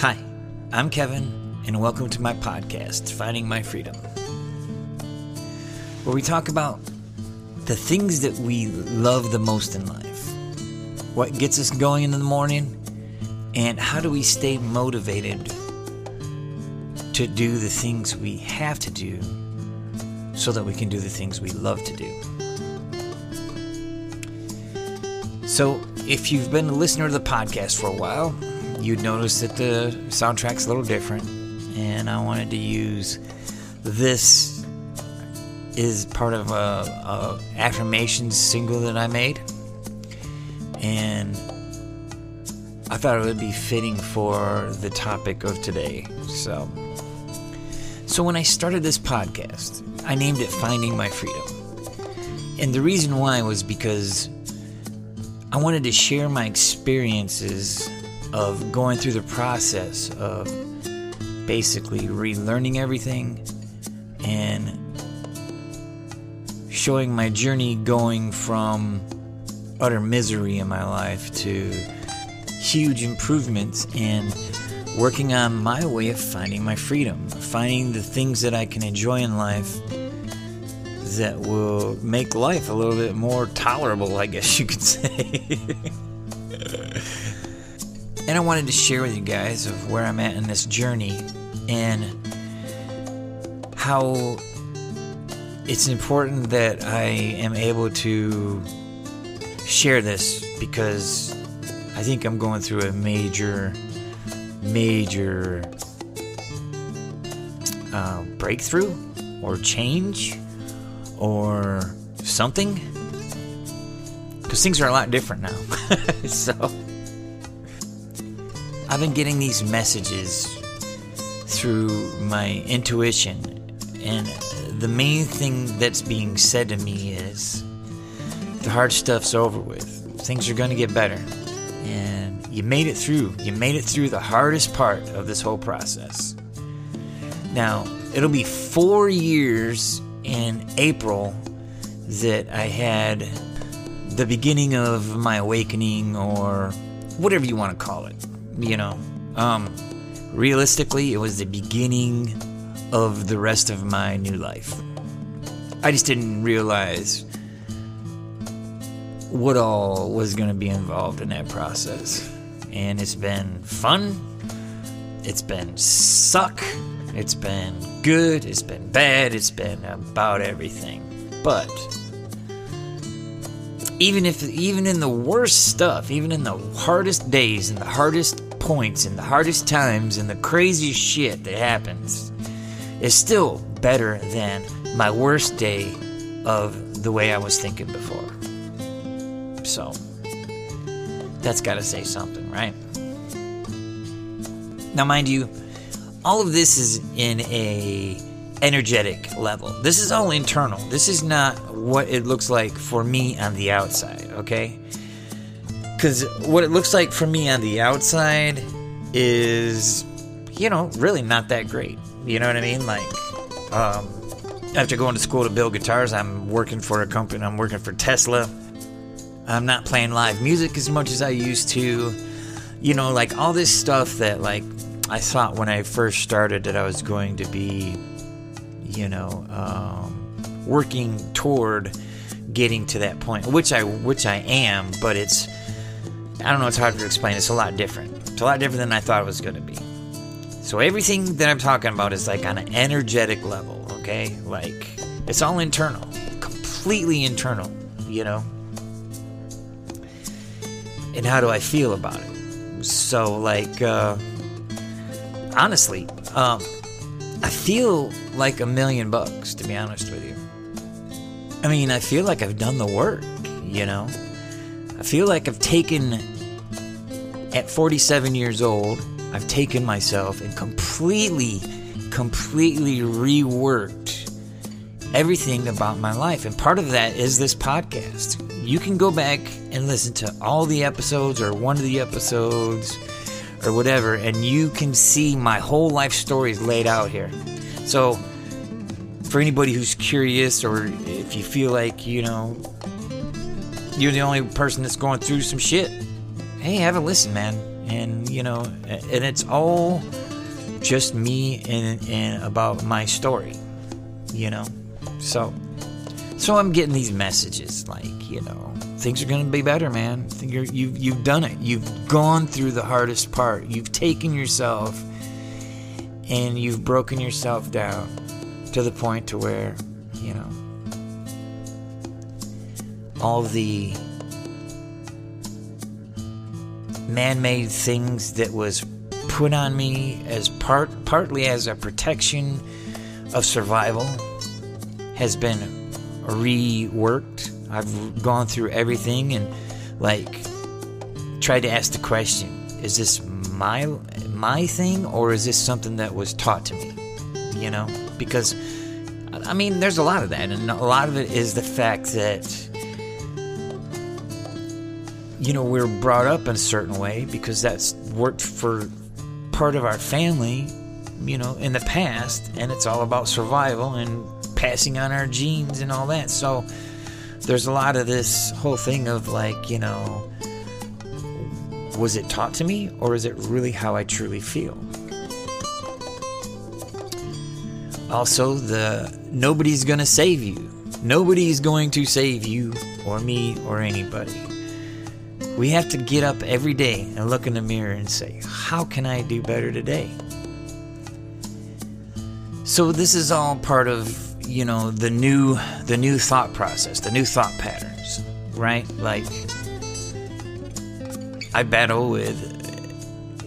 Hi, I'm Kevin, and welcome to my podcast, Finding My Freedom, where we talk about the things that we love the most in life, what gets us going in the morning, and how do we stay motivated to do the things we have to do so that we can do the things we love to do. So, if you've been a listener to the podcast for a while, you'd notice that the soundtrack's a little different, and I wanted to use this is part of a, a affirmations single that I made, and I thought it would be fitting for the topic of today. So, so when I started this podcast, I named it Finding My Freedom, and the reason why was because I wanted to share my experiences of going through the process of basically relearning everything and showing my journey going from utter misery in my life to huge improvements and working on my way of finding my freedom, finding the things that I can enjoy in life that will make life a little bit more tolerable, I guess you could say. And I wanted to share with you guys of where I'm at in this journey and how it's important that I am able to share this because I think I'm going through a major, major uh, breakthrough or change or something because things are a lot different now. so I've been getting these messages through my intuition, and the main thing that's being said to me is the hard stuff's over with. Things are going to get better. And you made it through. You made it through the hardest part of this whole process. Now, it'll be four years in April that I had the beginning of my awakening, or whatever you want to call it you know. Um, realistically, it was the beginning of the rest of my new life. I just didn't realize what all was going to be involved in that process. And it's been fun. It's been suck. It's been good. It's been bad. It's been about everything. But even if even in the worst stuff, even in the hardest days and the hardest points and the hardest times and the craziest shit that happens, is still better than my worst day of the way I was thinking before. So that's got to say something, right? Now, mind you, all of this is in a energetic level. This is all internal. This is not what it looks like for me on the outside, okay? Because what it looks like for me on the outside is, you know, really not that great. You know what I mean? Like, um, after going to school to build guitars, I'm working for a company, I'm working for Tesla. I'm not playing live music as much as I used to. You know, like all this stuff that, like, I thought when I first started that I was going to be you know, um, working toward getting to that point, which I which I am, but it's I don't know. It's hard to explain. It's a lot different. It's a lot different than I thought it was going to be. So everything that I'm talking about is like on an energetic level. Okay, like it's all internal, completely internal. You know. And how do I feel about it? So like, uh, honestly, um, I feel like a million bucks, to be honest with you. I mean, I feel like I've done the work, you know? I feel like I've taken, at 47 years old, I've taken myself and completely, completely reworked everything about my life. And part of that is this podcast. You can go back and listen to all the episodes or one of the episodes or whatever, and you can see my whole life story is laid out here. So, for anybody who's curious, or if you feel like, you know, you're the only person that's going through some shit, hey, have a listen, man. and you know, and it's all just me and, and about my story, you know. So, so I'm getting these messages like, you know, things are gonna be better, man. You're, you've you've done it. You've gone through the hardest part. You've taken yourself and you've broken yourself down to the point to where, you know, all the man-made things that was put on me as part partly as a protection of survival has been reworked. I've gone through everything and like tried to ask the question, is this my my thing or is this something that was taught to me? You know, because I mean, there's a lot of that, and a lot of it is the fact that you know we're brought up in a certain way because that's worked for part of our family, you know, in the past, and it's all about survival and passing on our genes and all that. So there's a lot of this whole thing of like, you know, was it taught to me or is it really how I truly feel? Also, the nobody's gonna save you. Nobody's going to save you or me or anybody. We have to get up every day and look in the mirror and say, How can I do better today? So this is all part of, you know, the new the new thought process, the new thought patterns, right? Like I battle with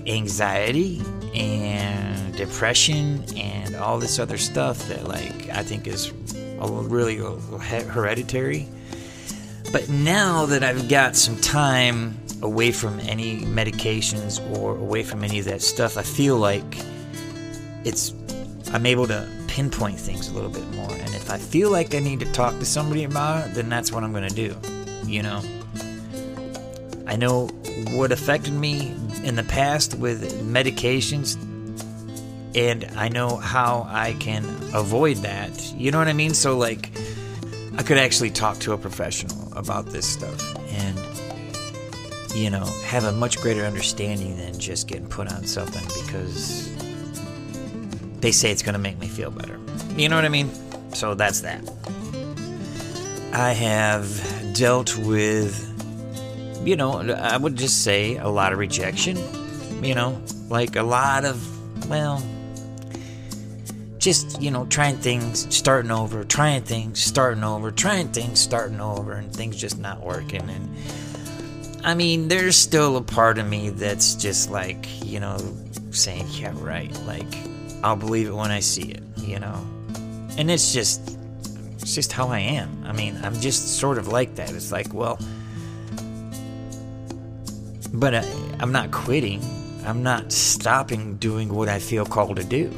anxiety and depression and all this other stuff that like I think is really hereditary. But now that I've got some time away from any medications or away from any of that stuff, I feel like it's I'm able to pinpoint things a little bit more. And if I feel like I need to talk to somebody about it, then that's what I'm going to do. You know, I know what affected me in the past with medications, and I know how I can avoid that. You know what I mean? So, like, I could actually talk to a professional about this stuff and, you know, have a much greater understanding than just getting put on something because they say it's going to make me feel better. You know what I mean? So that's that. I have dealt with you know, I would just say a lot of rejection. You know, like a lot of, well, just, you know, trying things, starting over, trying things, starting over, trying things, starting over, and things just not working. And I mean, there's still a part of me that's just like, you know, saying, yeah, right. Like, I'll believe it when I see it, you know? And it's just, it's just how I am. I mean, I'm just sort of like that. It's like, well, but I, I'm not quitting. I'm not stopping doing what I feel called to do.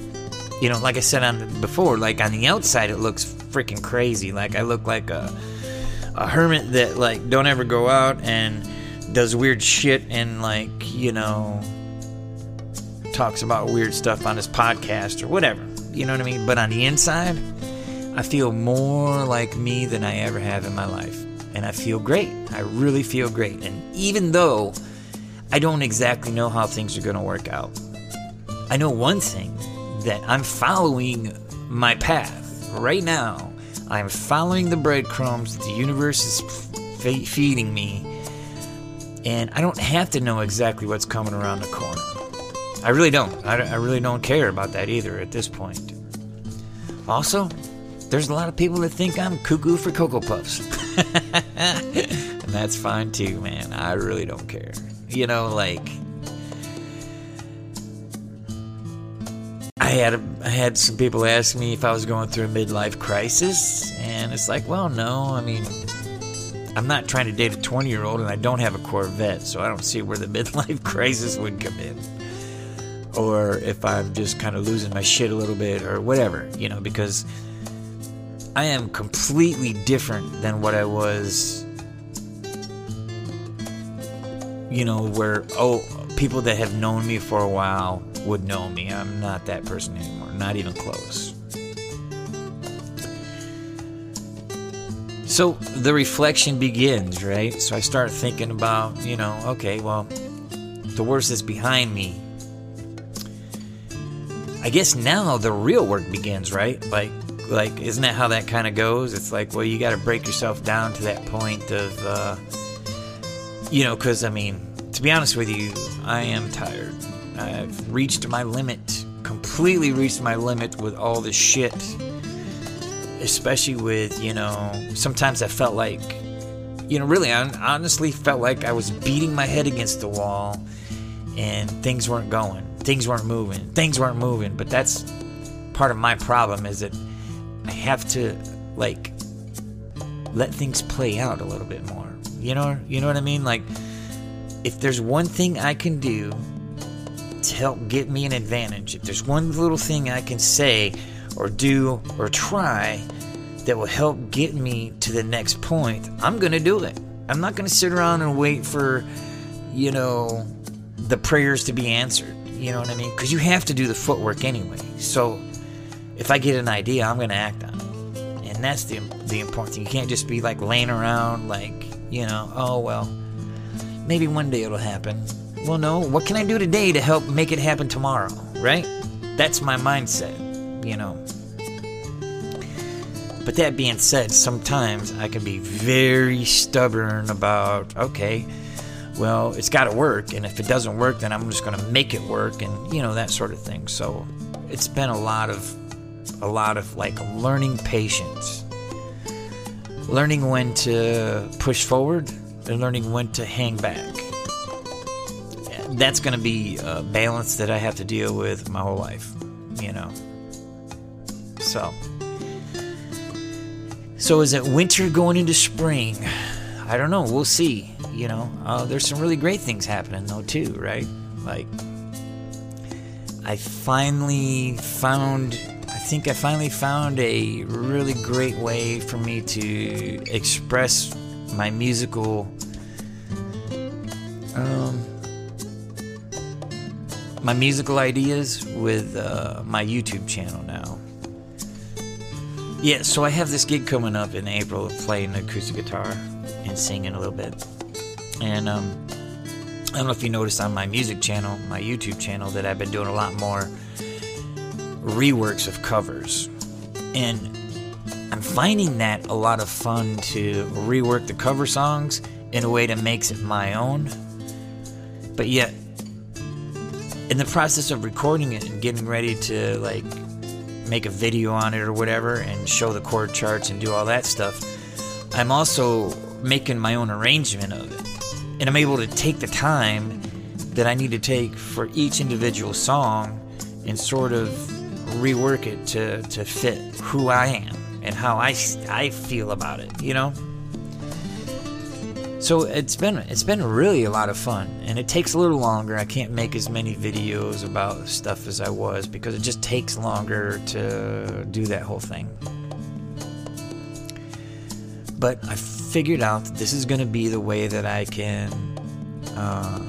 You know, like I said on before, like on the outside it looks freaking crazy. Like I look like a a hermit that like don't ever go out and does weird shit and like, you know, talks about weird stuff on his podcast or whatever. You know what I mean? But on the inside, I feel more like me than I ever have in my life. And I feel great. I really feel great. And even though I don't exactly know how things are going to work out. I know one thing that I'm following my path right now. I'm following the breadcrumbs the universe is f- feeding me, and I don't have to know exactly what's coming around the corner. I really don't. I, I really don't care about that either at this point. Also, there's a lot of people that think I'm cuckoo for Cocoa Puffs. and that's fine too, man. I really don't care. You know, like I had a, I had some people ask me if I was going through a midlife crisis, and it's like, well, no. I mean, I'm not trying to date a 20 year old, and I don't have a Corvette, so I don't see where the midlife crisis would come in. Or if I'm just kind of losing my shit a little bit, or whatever, you know, because I am completely different than what I was you know, where, oh, people that have known me for a while would know me. I'm not that person anymore, not even close. So the reflection begins, right? So I start thinking about, you know, okay, well, the worst is behind me. I guess now the real work begins, right? Like, like isn't that how that kind of goes? It's like, well, you got to break yourself down to that point of, uh, you know, because I mean, to be honest with you, I am tired. I've reached my limit, completely reached my limit with all this shit. Especially with, you know, sometimes I felt like, you know, really, I honestly felt like I was beating my head against the wall and things weren't going. Things weren't moving. Things weren't moving. But that's part of my problem is that I have to, like, let things play out a little bit more. You know, you know what I mean? Like, if there's one thing I can do help get me an advantage, if there's one little thing I can say or do or try that will help get me to the next point, I'm going to do it. I'm not going to sit around and wait for, you know, the prayers to be answered. You know what I mean? Because you have to do the footwork anyway. So if I get an idea, I'm going to act on it. And that's the, the important thing. You can't just be like laying around, like, you know, oh, well, maybe one day it'll happen. Well, no, what can I do today to help make it happen tomorrow, right? That's my mindset, you know. But that being said, sometimes I can be very stubborn about, okay, well, it's got to work, and if it doesn't work, then I'm just going to make it work, and you know that sort of thing. So it's been a lot of, a lot of like learning patience, learning when to push forward, and learning when to hang back. That's going to be a balance that I have to deal with my whole life, you know. So. So is it winter going into spring? I don't know. We'll see. You know, uh, there's some really great things happening though too, right? Like, I finally found. I think I finally found a really great way for me to express my musical. Um, my musical ideas with uh, my YouTube channel now. Yeah, so I have this gig coming up in April of playing acoustic guitar and singing a little bit. And um, I don't know if you noticed on my music channel, my YouTube channel, that I've been doing a lot more reworks of covers. And I'm finding that a lot of fun to rework the cover songs in a way that makes it my own. But yet, in the process of recording it and getting ready to like make a video on it or whatever and show the chord charts and do all that stuff, I'm also making my own arrangement of it. And I'm able to take the time that I need to take for each individual song and sort of rework it to, to fit who I am and how I, I feel about it, you know? So it's been it's been really a lot of fun, and it takes a little longer. I can't make as many videos about stuff as I was because it just takes longer to do that whole thing. But I figured out that this is going to be the way that I can uh,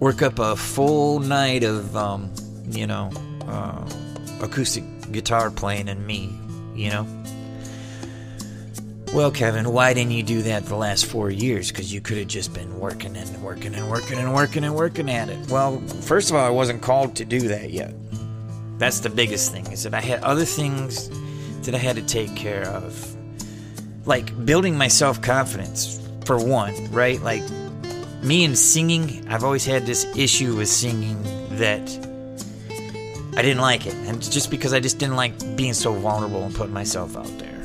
work up a full night of, um, you know, uh, acoustic guitar playing and me, you know. Well, Kevin, why didn't you do that the last four years? Because you could have just been working and working and working and working and working at it. Well, first of all, I wasn't called to do that yet. That's the biggest thing, is that I had other things that I had to take care of. Like building my self confidence, for one, right? Like me and singing, I've always had this issue with singing that I didn't like it. And just because I just didn't like being so vulnerable and putting myself out there.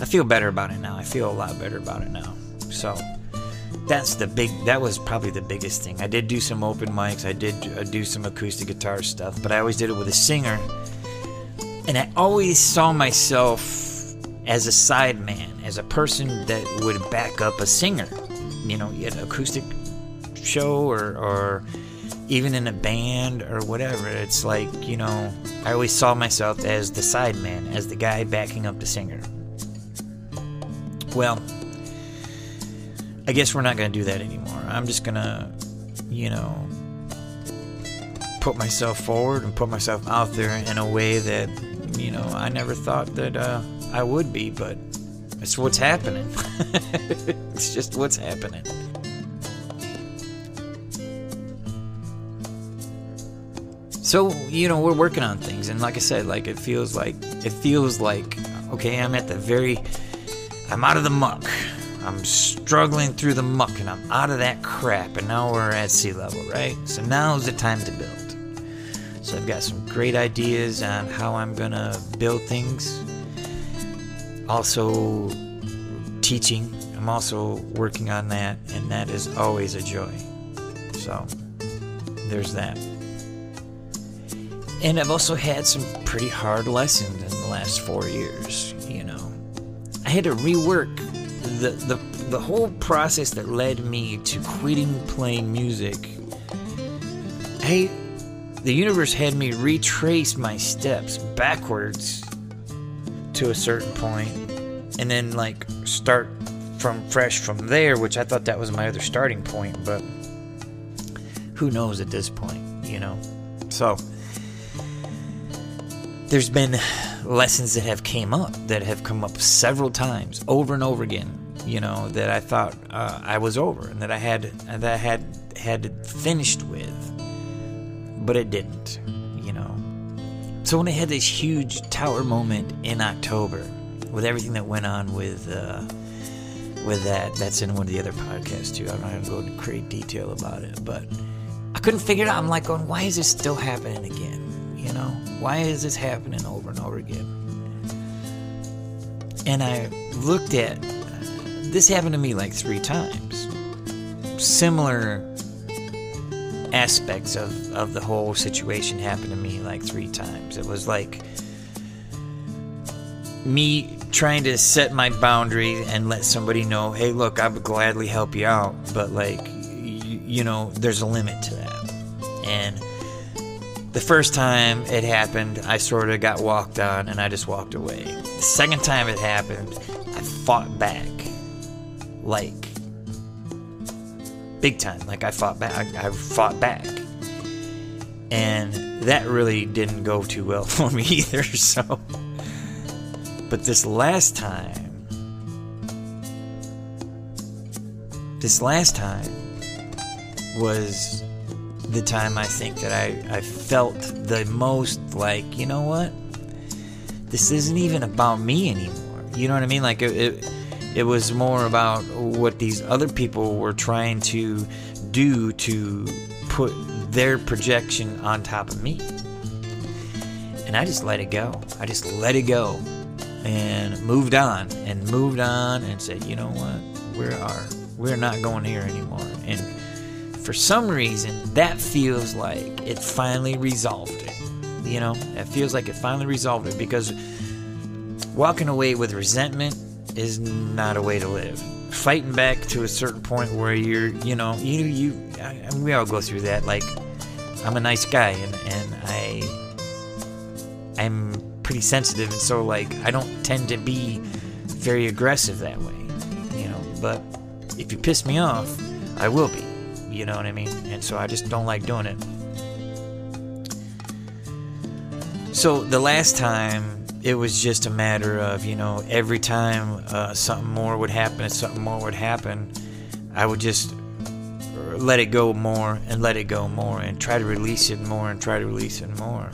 I feel better about it now. I feel a lot better about it now. So that's the big. That was probably the biggest thing. I did do some open mics. I did do some acoustic guitar stuff, but I always did it with a singer. And I always saw myself as a side man, as a person that would back up a singer. You know, an acoustic show or or even in a band or whatever. It's like you know, I always saw myself as the side man, as the guy backing up the singer. Well, I guess we're not going to do that anymore. I'm just going to, you know, put myself forward and put myself out there in a way that, you know, I never thought that uh, I would be, but it's what's happening. it's just what's happening. So, you know, we're working on things and like I said, like it feels like it feels like okay, I'm at the very i'm out of the muck. I'm struggling through the muck and i'm out of that crap and now we're at sea level right? So now's the time to build. So i've got some great ideas on how i'm gonna build things. Also teaching. I'm also working on that and that is always a joy. So there's that. And I've also had some pretty hard lessons in the last four years. You know, I had to rework the the the whole process that led me to quitting playing music. I the universe had me retrace my steps backwards to a certain point, and then like start from fresh from there, which I thought that was my other starting point, but who knows at this point, you know. So there's been lessons that have came up that have come up several times over and over again you know that i thought uh, i was over and that i had that i had had finished with but it didn't you know. So when i had this huge tower moment in october with everything that went on with uh, with that that's in one of the other podcasts too. I'm not going to go into great detail about it but i couldn't figure it out. I'm like going why is this still happening again? You know, why is this happening over and over again? And I looked at this happened to me like three times. Similar aspects of, of the whole situation happened to me like three times. It was like me trying to set my boundary and let somebody know, hey, look, I would gladly help you out, but like, you, you know, there's a limit to that. And the first time it happened, I sort of got walked on and I just walked away. The second time it happened, I fought back. Like, big time. Like, I fought back. I, fought back. And that really didn't go too well for me either, so. But this last time, this last time was the time I think that I, I felt the most like, you know what? This isn't even about me anymore. You know what I mean? Like it, it, it was more about what these other people were trying to do to put their projection on top of me. And I just let it go. I just let it go and moved on and moved on and said, you know what? We are we're not going here anymore. And for some reason, that feels like it finally resolved it. You know, it feels like it finally resolved it because walking away with resentment is not a way to live. Fighting back to a certain point where you're, you know, you, you, I, we all go through that. Like, I'm a nice guy and, and I, I'm pretty sensitive, and so like I don't tend to be very aggressive that way, you know. But if you piss me off, I will be. You know what I mean? And so I just don't like doing it. So the last time, it was just a matter of, you know, every time uh, something more would happen something more would happen, I would just let it go more and let it go more and try to release it more and try to release it more.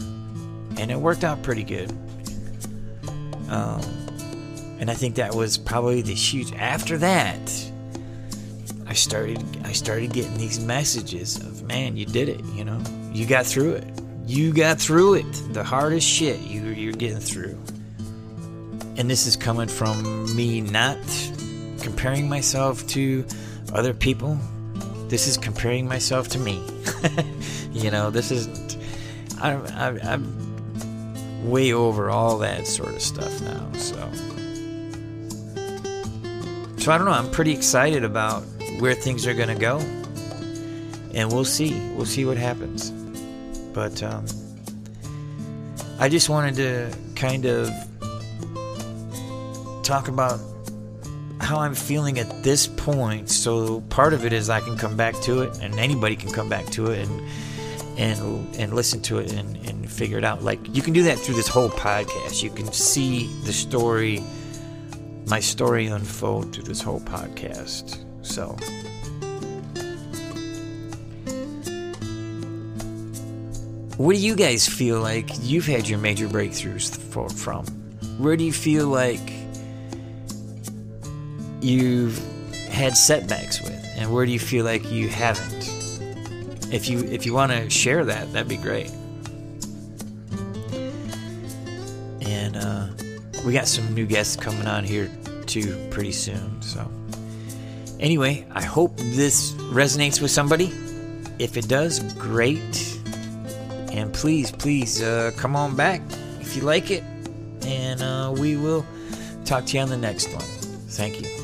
And it worked out pretty good. Um, and I think that was probably the huge. After that, I started I started getting these messages of man, you did it, you know. You got through it. You got through it. The hardest shit you you're getting through. And this is coming from me not comparing myself to other people. This is comparing myself to me. you know, this isn't. I'm, I'm, I'm way over all that sort of stuff now. So, so I don't know. I'm pretty excited about where things are going to go. And we'll see. We'll see what happens. But um, I just wanted to kind of talk about how I'm feeling at this point. So part of it is I can come back to it, and anybody can come back to it and and and listen to it and, and figure it out. Like you can do that through this whole podcast. You can see the story, my story unfold through this whole podcast. So. what do you guys feel like you've had your major breakthroughs for, from? Where do you feel like you've had setbacks with, and where do you feel like you haven't? If you if you want to share that, that'd be great. And uh, we got some new guests coming on here too pretty soon. So anyway, I hope this resonates with somebody. If it does, great. And please, please uh, come on back if you like it, and uh, we will talk to you on the next one. Thank you.